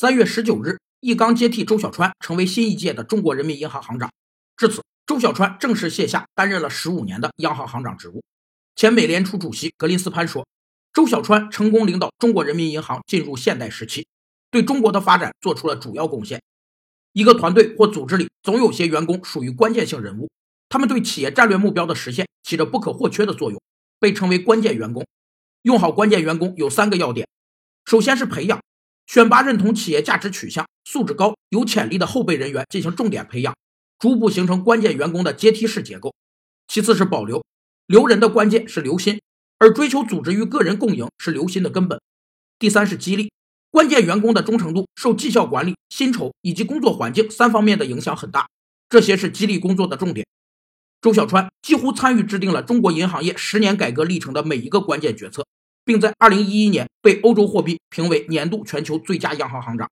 三月十九日，易纲接替周小川成为新一届的中国人民银行行长。至此，周小川正式卸下担任了十五年的央行行长职务。前美联储主席格林斯潘说：“周小川成功领导中国人民银行进入现代时期，对中国的发展做出了主要贡献。一个团队或组织里总有些员工属于关键性人物，他们对企业战略目标的实现起着不可或缺的作用，被称为关键员工。用好关键员工有三个要点：首先是培养。”选拔认同企业价值取向、素质高、有潜力的后备人员进行重点培养，逐步形成关键员工的阶梯式结构。其次是保留，留人的关键是留心，而追求组织与个人共赢是留心的根本。第三是激励，关键员工的忠诚度受绩效管理、薪酬以及工作环境三方面的影响很大，这些是激励工作的重点。周小川几乎参与制定了中国银行业十年改革历程的每一个关键决策。并在2011年被欧洲货币评为年度全球最佳央行行长。